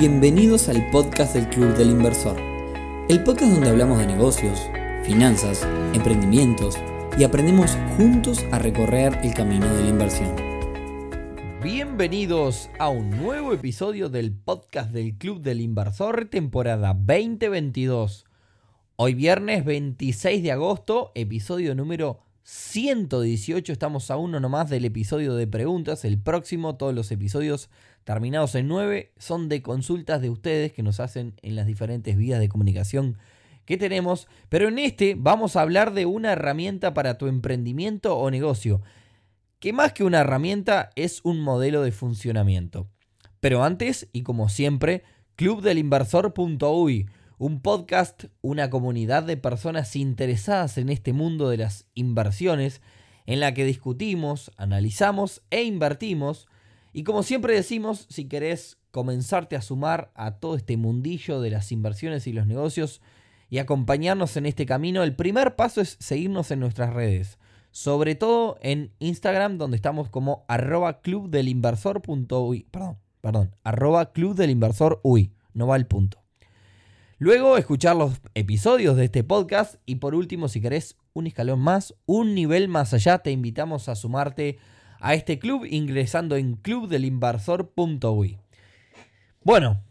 Bienvenidos al podcast del Club del Inversor, el podcast donde hablamos de negocios, finanzas, emprendimientos y aprendemos juntos a recorrer el camino de la inversión. Bienvenidos a un nuevo episodio del podcast del Club del Inversor, temporada 2022. Hoy viernes 26 de agosto, episodio número 118. Estamos a uno nomás del episodio de preguntas. El próximo, todos los episodios terminados en 9, son de consultas de ustedes que nos hacen en las diferentes vías de comunicación que tenemos. Pero en este vamos a hablar de una herramienta para tu emprendimiento o negocio. Que más que una herramienta es un modelo de funcionamiento. Pero antes, y como siempre, clubdelinversor.uy un podcast, una comunidad de personas interesadas en este mundo de las inversiones, en la que discutimos, analizamos e invertimos. Y como siempre decimos, si querés comenzarte a sumar a todo este mundillo de las inversiones y los negocios y acompañarnos en este camino, el primer paso es seguirnos en nuestras redes. Sobre todo en Instagram, donde estamos como arroba clubdelinversor.uy. Perdón, perdón, arroba. No va el punto. Luego escuchar los episodios de este podcast y por último, si querés un escalón más, un nivel más allá, te invitamos a sumarte a este club ingresando en clubdelinversor.uy. Bueno,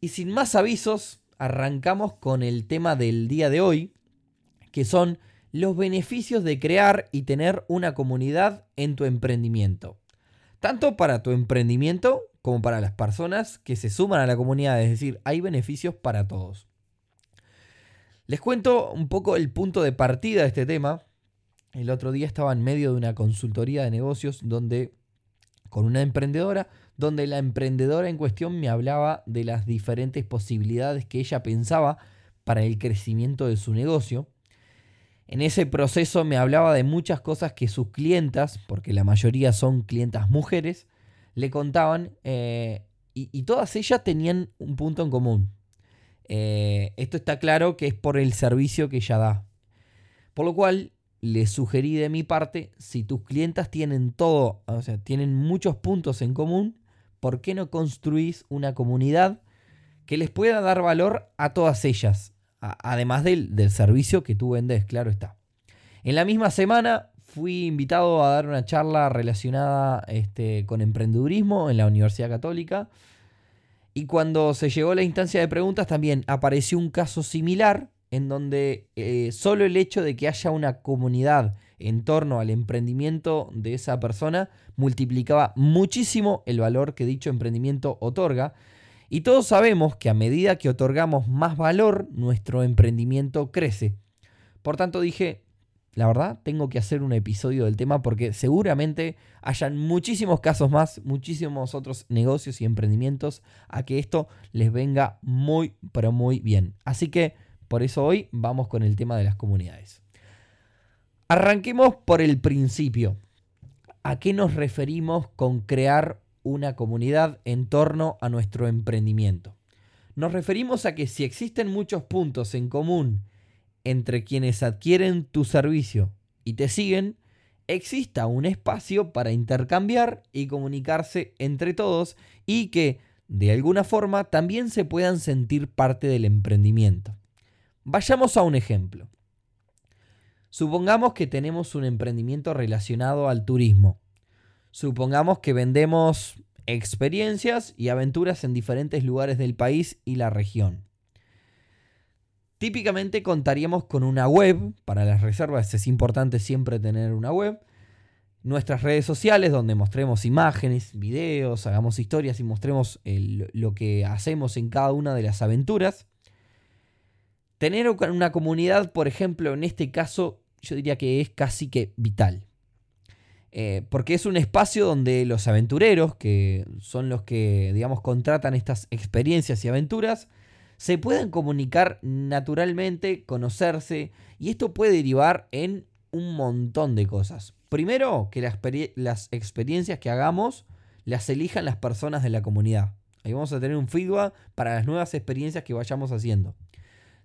y sin más avisos, arrancamos con el tema del día de hoy, que son los beneficios de crear y tener una comunidad en tu emprendimiento. Tanto para tu emprendimiento como para las personas que se suman a la comunidad, es decir, hay beneficios para todos. Les cuento un poco el punto de partida de este tema. El otro día estaba en medio de una consultoría de negocios donde con una emprendedora, donde la emprendedora en cuestión me hablaba de las diferentes posibilidades que ella pensaba para el crecimiento de su negocio. En ese proceso me hablaba de muchas cosas que sus clientas, porque la mayoría son clientas mujeres, le contaban eh, y, todas ellas tenían un punto en común. Eh, esto está claro que es por el servicio que ella da. Por lo cual, le sugerí de mi parte, si tus clientas tienen todo, o sea, tienen muchos puntos en común, ¿por qué no construís una comunidad que les pueda dar valor a todas ellas? además del, del servicio que tú vendes, claro está. En la misma semana fui invitado a dar una charla relacionada este, con emprendedurismo en la Universidad Católica. Y cuando se llegó a la instancia de preguntas también apareció un caso similar en donde eh, solo el hecho de que haya una comunidad en torno al emprendimiento de esa persona multiplicaba muchísimo el valor que dicho emprendimiento otorga. Y todos sabemos que a medida que otorgamos más valor, nuestro emprendimiento crece. Por tanto dije, la verdad, tengo que hacer un episodio del tema porque seguramente hayan muchísimos casos más, muchísimos otros negocios y emprendimientos a que esto les venga muy, pero muy bien. Así que por eso hoy vamos con el tema de las comunidades. Arranquemos por el principio. ¿A qué nos referimos con crear una comunidad en torno a nuestro emprendimiento? Nos referimos a que si existen muchos puntos en común entre quienes adquieren tu servicio y te siguen, exista un espacio para intercambiar y comunicarse entre todos y que, de alguna forma, también se puedan sentir parte del emprendimiento. Vayamos a un ejemplo. Supongamos que tenemos un emprendimiento relacionado al turismo. Supongamos que vendemos experiencias y aventuras en diferentes lugares del país y la región. Típicamente contaríamos con una web, para las reservas es importante siempre tener una web, nuestras redes sociales donde mostremos imágenes, videos, hagamos historias y mostremos lo que hacemos en cada una de las aventuras. Tener una comunidad, por ejemplo, en este caso, yo diría que es casi que vital. Eh, porque es un espacio donde los aventureros, que son los que, digamos, contratan estas experiencias y aventuras, se pueden comunicar naturalmente, conocerse, y esto puede derivar en un montón de cosas. Primero, que las, experiencias que hagamos las elijan las personas de la comunidad. Ahí vamos a tener un feedback para las nuevas experiencias que vayamos haciendo.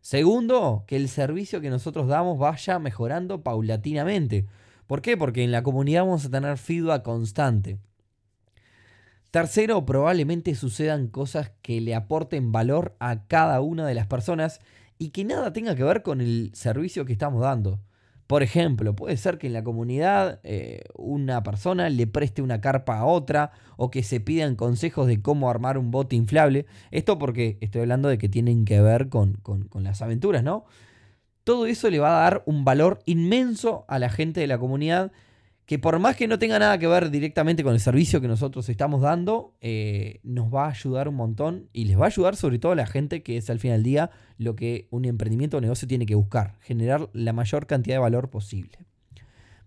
Segundo, que el servicio que nosotros damos vaya mejorando paulatinamente. ¿Por qué? Porque en la comunidad vamos a tener feedback constante. Tercero, probablemente sucedan cosas que le aporten valor a cada una de las personas y que nada tenga que ver con el servicio que estamos dando. Por ejemplo, puede ser que en la comunidad eh, una persona le preste una carpa a otra o que se pidan consejos de cómo armar un bote inflable. Esto porque estoy hablando de que tienen que ver con, con las aventuras, ¿no? Todo eso le va a dar un valor inmenso a la gente de la comunidad que por más que no tenga nada que ver directamente con el servicio que nosotros estamos dando, eh, nos va a ayudar un montón y les va a ayudar sobre todo a la gente que es al final del día lo que un emprendimiento o negocio tiene que buscar, generar la mayor cantidad de valor posible.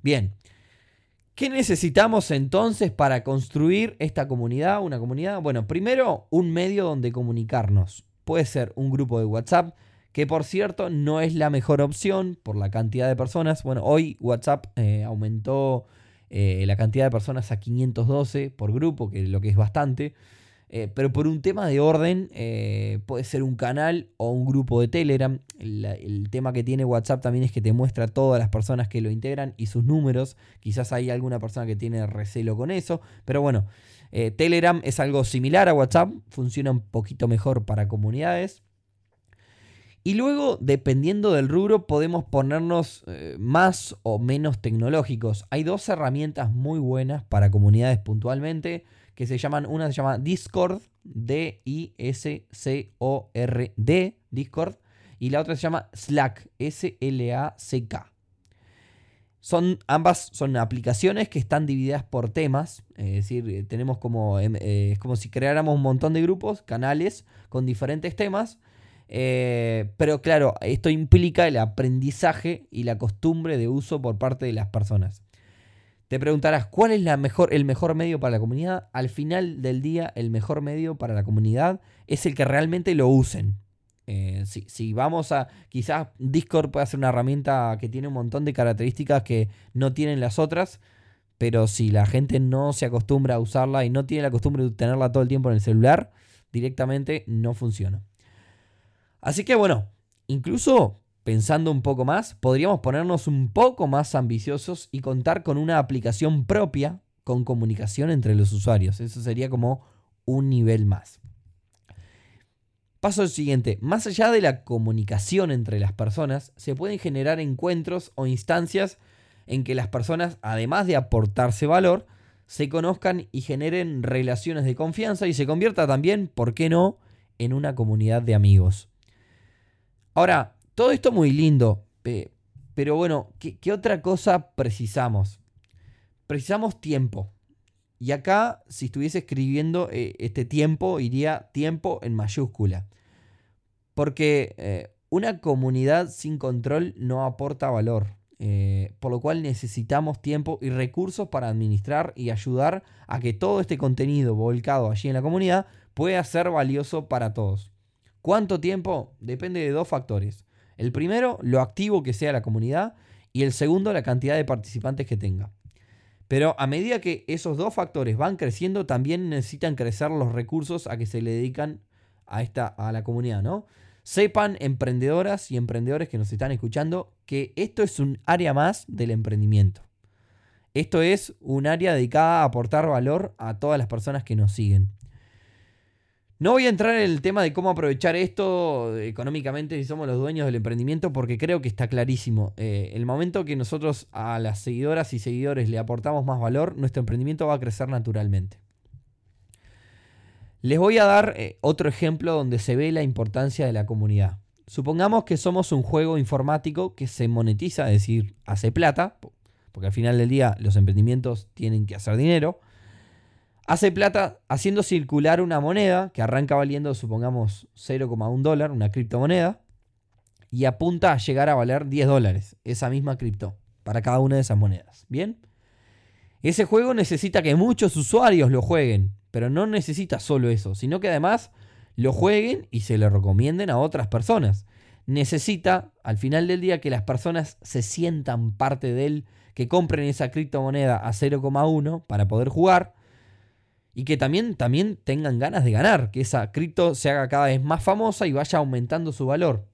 Bien, ¿qué necesitamos entonces para construir esta comunidad? Una comunidad, bueno, primero un medio donde comunicarnos. Puede ser un grupo de WhatsApp, que por cierto no es la mejor opción por la cantidad de personas. Bueno, hoy WhatsApp eh, aumentó eh, la cantidad de personas a 512 por grupo, que lo que es bastante. Eh, pero por un tema de orden, puede ser un canal o un grupo de Telegram. el, tema que tiene WhatsApp también es que te muestra todas las personas que lo integran y sus números. Quizás hay alguna persona que tiene recelo con eso. Pero bueno, Telegram es algo similar a WhatsApp. Funciona un poquito mejor para comunidades. Y luego, dependiendo del rubro, podemos ponernos eh, más o menos tecnológicos. Hay dos herramientas muy buenas para comunidades puntualmente, que se llaman, una se llama Discord, D-I-S-C-O-R-D, Discord, y la otra se llama Slack, S-L-A-C-K. Son, ambas son aplicaciones que están divididas por temas, es decir, eh, tenemos como, em, eh, es como si creáramos un montón de grupos, canales con diferentes temas eh, pero claro, esto implica el aprendizaje y la costumbre de uso por parte de las personas. Te preguntarás, ¿cuál es la mejor, el mejor medio para la comunidad? Al final del día, el mejor medio para la comunidad es el que realmente lo usen. Eh, si, vamos a, quizás Discord puede ser una herramienta que tiene un montón de características que no tienen las otras, pero si la gente no se acostumbra a usarla y no tiene la costumbre de tenerla todo el tiempo en el celular, directamente no funciona. Así que bueno, incluso pensando un poco más, podríamos ponernos un poco más ambiciosos y contar con una aplicación propia con comunicación entre los usuarios. Eso sería como un nivel más. Paso siguiente, más allá de la comunicación entre las personas, se pueden generar encuentros o instancias en que las personas, además de aportarse valor, se conozcan y generen relaciones de confianza y se convierta también, ¿por qué no?, en una comunidad de amigos. Ahora, todo esto muy lindo, pero bueno, ¿qué, otra cosa precisamos? Precisamos tiempo. Y acá, si estuviese escribiendo eh, este tiempo, iría tiempo en mayúscula. Porque eh, una comunidad sin control no aporta valor. Eh, por lo cual necesitamos tiempo y recursos para administrar y ayudar a que todo este contenido volcado allí en la comunidad pueda ser valioso para todos. ¿Cuánto tiempo? Depende de dos factores. El primero, lo activo que sea la comunidad y el segundo, la cantidad de participantes que tenga. Pero a medida que esos dos factores van creciendo, también necesitan crecer los recursos a que se le dedican a, esta, a la comunidad, ¿no? Sepan, emprendedoras y emprendedores que nos están escuchando, que esto es un área más del emprendimiento. Esto es un área dedicada a aportar valor a todas las personas que nos siguen. No voy a entrar en el tema de cómo aprovechar esto económicamente si somos los dueños del emprendimiento porque creo que está clarísimo. Eh, el momento que nosotros a las seguidoras y seguidores le aportamos más valor, nuestro emprendimiento va a crecer naturalmente. Les voy a dar eh, otro ejemplo donde se ve la importancia de la comunidad. Supongamos que somos un juego informático que se monetiza, es decir, hace plata, porque al final del día los emprendimientos tienen que hacer dinero hace plata haciendo circular una moneda que arranca valiendo, supongamos, 0,1 dólar, una criptomoneda, y apunta a llegar a valer 10 dólares, esa misma cripto, para cada una de esas monedas. ¿Bien? Ese juego necesita que muchos usuarios lo jueguen, pero no necesita solo eso, sino que además lo jueguen y se lo recomienden a otras personas. Necesita, al final del día, que las personas se sientan parte de él, que compren esa criptomoneda a 0,1 para poder jugar y que también, también tengan ganas de ganar, que esa cripto se haga cada vez más famosa y vaya aumentando su valor.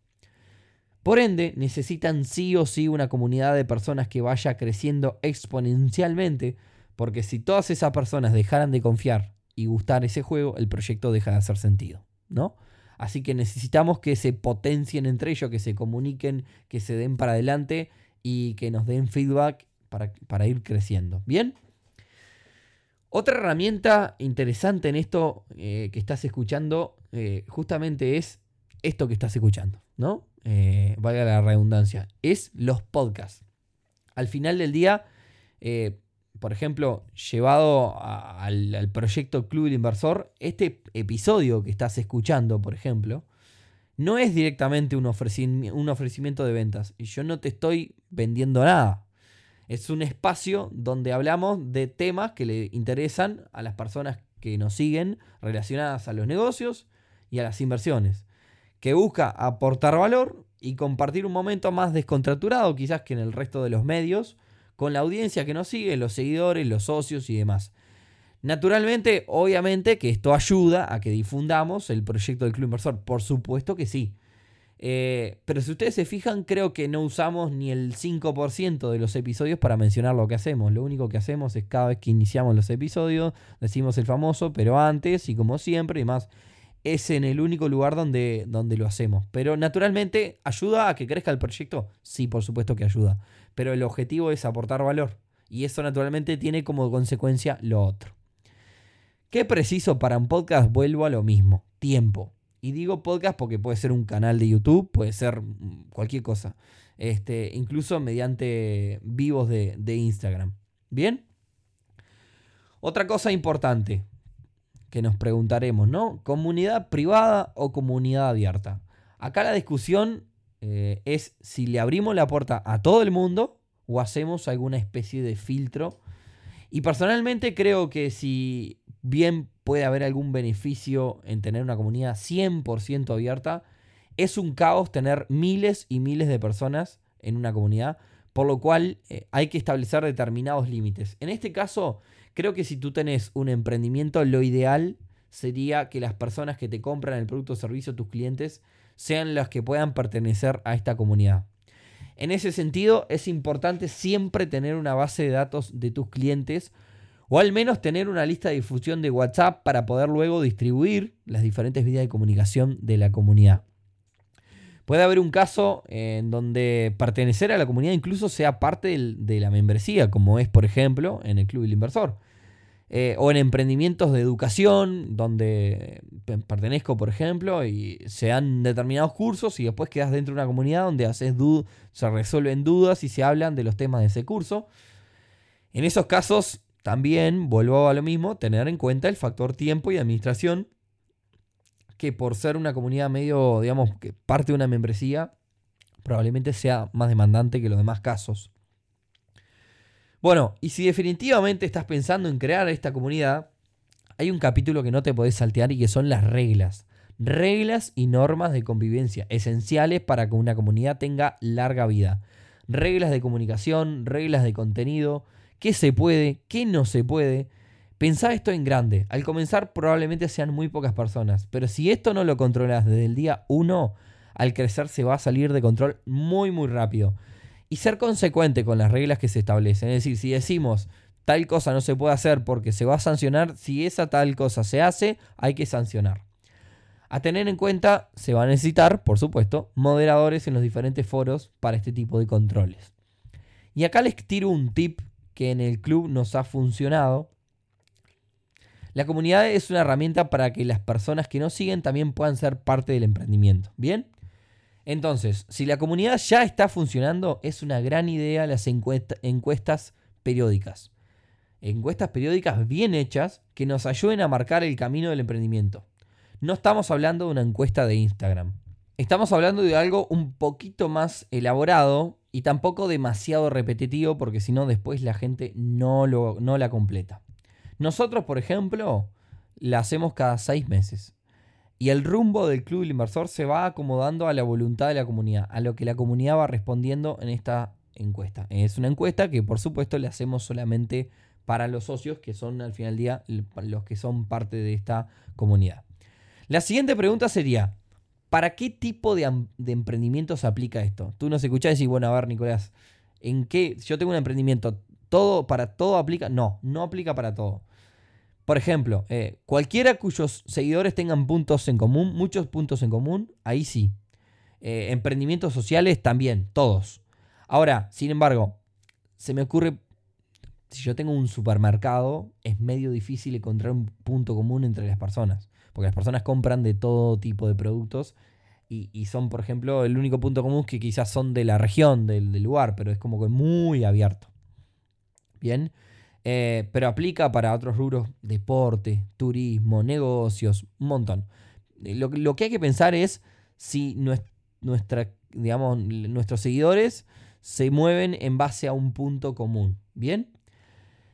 Por ende, necesitan sí o sí una comunidad de personas que vaya creciendo exponencialmente, porque si todas esas personas dejaran de confiar y gustar ese juego, el proyecto deja de hacer sentido, ¿no? Así que necesitamos que se potencien entre ellos, que se comuniquen, que se den para adelante y que nos den feedback para, para ir creciendo. ¿Bien? Otra herramienta interesante en esto eh, que estás escuchando eh, justamente es esto que estás escuchando, ¿no? Eh, valga la redundancia, es los podcasts. Al final del día, por ejemplo, llevado al, proyecto Club del Inversor, este episodio que estás escuchando, por ejemplo, no es directamente un, un ofrecimiento de ventas. Y yo no te estoy vendiendo nada. Es un espacio donde hablamos de temas que le interesan a las personas que nos siguen relacionadas a los negocios y a las inversiones. Que busca aportar valor y compartir un momento más descontracturado quizás que en el resto de los medios con la audiencia que nos sigue, los seguidores, los socios y demás. Naturalmente, obviamente que esto ayuda a que difundamos el proyecto del Club Inversor. Por supuesto que sí. Eh, pero si ustedes se fijan, creo que no usamos ni el 5% de los episodios para mencionar lo que hacemos. Lo único que hacemos es cada vez que iniciamos los episodios, decimos el famoso, pero antes y como siempre, y más, es en el único lugar donde, donde lo hacemos. Pero naturalmente, ¿ayuda a que crezca el proyecto? Sí, por supuesto que ayuda. Pero el objetivo es aportar valor. Y eso naturalmente tiene como consecuencia lo otro. ¿Qué preciso para un podcast? Vuelvo a lo mismo. Tiempo. Y digo podcast porque puede ser un canal de YouTube, puede ser mm, cualquier cosa. Este, incluso mediante vivos de, de Instagram. ¿Bien? Otra cosa importante que nos preguntaremos, ¿no? ¿Comunidad privada o comunidad abierta? Acá la discusión eh, es si le abrimos la puerta a todo el mundo o hacemos alguna especie de filtro. Y personalmente creo que si bien puede haber algún beneficio en tener una comunidad 100% abierta, es un caos tener miles y miles de personas en una comunidad, por lo cual eh, hay que establecer determinados límites. En este caso, creo que si tú tenés un emprendimiento, lo ideal sería que las personas que te compran el producto o servicio, tus clientes, sean las que puedan pertenecer a esta comunidad. En ese sentido, es importante siempre tener una base de datos de tus clientes o al menos tener una lista de difusión de WhatsApp para poder luego distribuir las diferentes vías de comunicación de la comunidad. Puede haber un caso en donde pertenecer a la comunidad incluso sea parte de la membresía, como es por ejemplo en el Club del Inversor. Eh, o en emprendimientos de educación, donde pertenezco, por ejemplo, y se dan determinados cursos y después quedas dentro de una comunidad donde haces se resuelven dudas y se hablan de los temas de ese curso. En esos casos, también vuelvo a lo mismo, tener en cuenta el factor tiempo y administración, que por ser una comunidad medio, digamos, que parte de una membresía, probablemente sea más demandante que los demás casos. Bueno, y si definitivamente estás pensando en crear esta comunidad, hay un capítulo que no te podés saltear y que son las reglas. Reglas y normas de convivencia, esenciales para que una comunidad tenga larga vida. Reglas de comunicación, reglas de contenido, qué se puede, qué no se puede. Pensá esto en grande. Al comenzar probablemente sean muy pocas personas, pero si esto no lo controlas desde el día 1, al crecer se va a salir de control muy muy rápido y ser consecuente con las reglas que se establecen. Es decir, si decimos tal cosa no se puede hacer porque se va a sancionar, si esa tal cosa se hace, hay que sancionar. A tener en cuenta, se va a necesitar, por supuesto, moderadores en los diferentes foros para este tipo de controles. Y acá les tiro un tip que en el club nos ha funcionado. La comunidad es una herramienta para que las personas que nos siguen también puedan ser parte del emprendimiento. ¿Bien? Entonces, si la comunidad ya está funcionando, es una gran idea las encuestas periódicas. Encuestas periódicas bien hechas que nos ayuden a marcar el camino del emprendimiento. No estamos hablando de una encuesta de Instagram. Estamos hablando de algo un poquito más elaborado y tampoco demasiado repetitivo porque si no después la gente no, lo, no la completa. Nosotros, por ejemplo, la hacemos cada seis meses. Y el rumbo del club del inversor se va acomodando a la voluntad de la comunidad, a lo que la comunidad va respondiendo en esta encuesta. Es una encuesta que por supuesto le hacemos solamente para los socios, que son al final del día los que son parte de esta comunidad. La siguiente pregunta sería, ¿para qué tipo de, emprendimiento se aplica esto? Tú nos escuchás y decís, bueno, a ver, Nicolás, ¿en qué? Yo tengo un emprendimiento, ¿todo para todo aplica? No, no aplica para todo. Por ejemplo, eh, cualquiera cuyos seguidores tengan puntos en común, muchos puntos en común, ahí sí. Eh, emprendimientos sociales también, todos. Ahora, sin embargo, se me ocurre, si yo tengo un supermercado, es medio difícil encontrar un punto común entre las personas. Porque las personas compran de todo tipo de productos y, son, por ejemplo, el único punto común que quizás son de la región, del, lugar, pero es como que muy abierto. Bien, eh, pero aplica para otros rubros, deporte, turismo, negocios, un montón. Eh, lo, lo que hay que pensar es si nuestra, digamos, nuestros seguidores se mueven en base a un punto común. Bien.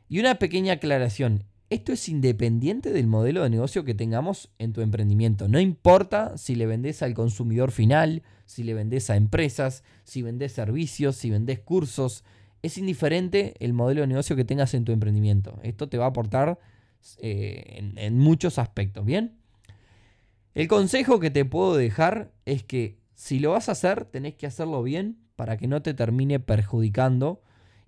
Y una pequeña aclaración. Esto es independiente del modelo de negocio que tengamos en tu emprendimiento. No importa si le vendes al consumidor final, si le vendes a empresas, si vendes servicios, si vendes cursos. Es indiferente el modelo de negocio que tengas en tu emprendimiento. Esto te va a aportar eh, en, en muchos aspectos. Bien. El consejo que te puedo dejar es que si lo vas a hacer, tenés que hacerlo bien para que no te termine perjudicando.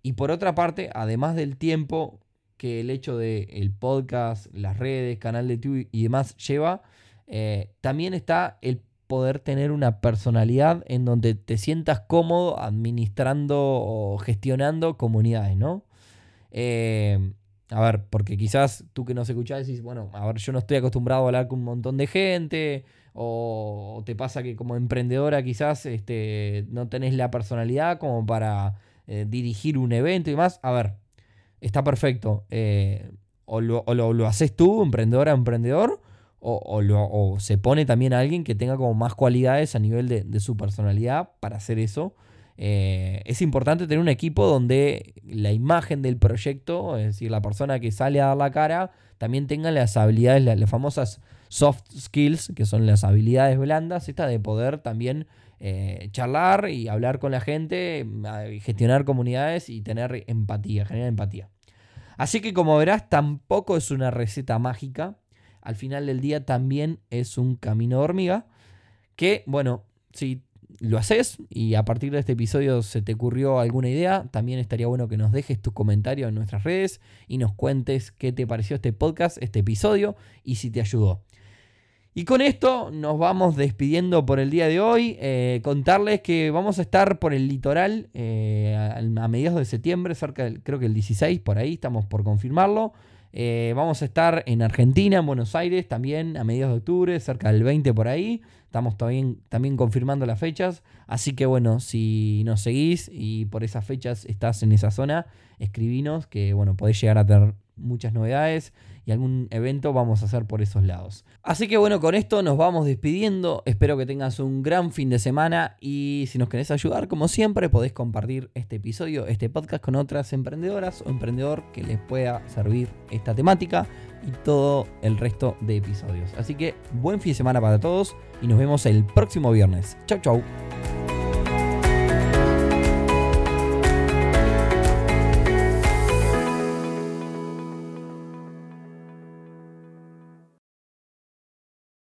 Y por otra parte, además del tiempo que el hecho de el podcast, las redes, canal de YouTube y demás lleva, eh, también está el poder tener una personalidad en donde te sientas cómodo administrando o gestionando comunidades, ¿no? Eh, a ver, porque quizás tú que nos escuchás decís, bueno, a ver, yo no estoy acostumbrado a hablar con un montón de gente, o te pasa que como emprendedora quizás este, no tenés la personalidad como para eh, dirigir un evento y más. A ver, está perfecto. Eh, o, lo, haces tú, emprendedora, emprendedor, o, se pone también alguien que tenga como más cualidades a nivel de, su personalidad para hacer eso. Eh, es importante tener un equipo donde la imagen del proyecto, es decir, la persona que sale a dar la cara, también tenga las habilidades, las, famosas soft skills, que son las habilidades blandas, esta de poder también eh, charlar y hablar con la gente, gestionar comunidades y tener empatía, generar empatía. Así que como verás, tampoco es una receta mágica. Al final del día también es un camino de hormiga. Que, bueno, si lo haces y a partir de este episodio se te ocurrió alguna idea, también estaría bueno que nos dejes tu comentario en nuestras redes y nos cuentes qué te pareció este podcast, este episodio y si te ayudó. Y con esto nos vamos despidiendo por el día de hoy. Eh, contarles que vamos a estar por el litoral eh, a, mediados de septiembre, cerca del, creo que el 16, por ahí, estamos por confirmarlo. Eh, vamos a estar en Argentina, en Buenos Aires, también a mediados de octubre, cerca del 20 por ahí. Estamos también, confirmando las fechas. Así que bueno, si nos seguís y por esas fechas estás en esa zona, escribinos que bueno, podés llegar a tener muchas novedades y algún evento vamos a hacer por esos lados. Así que bueno, con esto nos vamos despidiendo. Espero que tengas un gran fin de semana y si nos querés ayudar, como siempre, podés compartir este episodio, este podcast con otras emprendedoras o emprendedor que les pueda servir esta temática y todo el resto de episodios. Así que buen fin de semana para todos y nos vemos el próximo viernes. Chau, chau.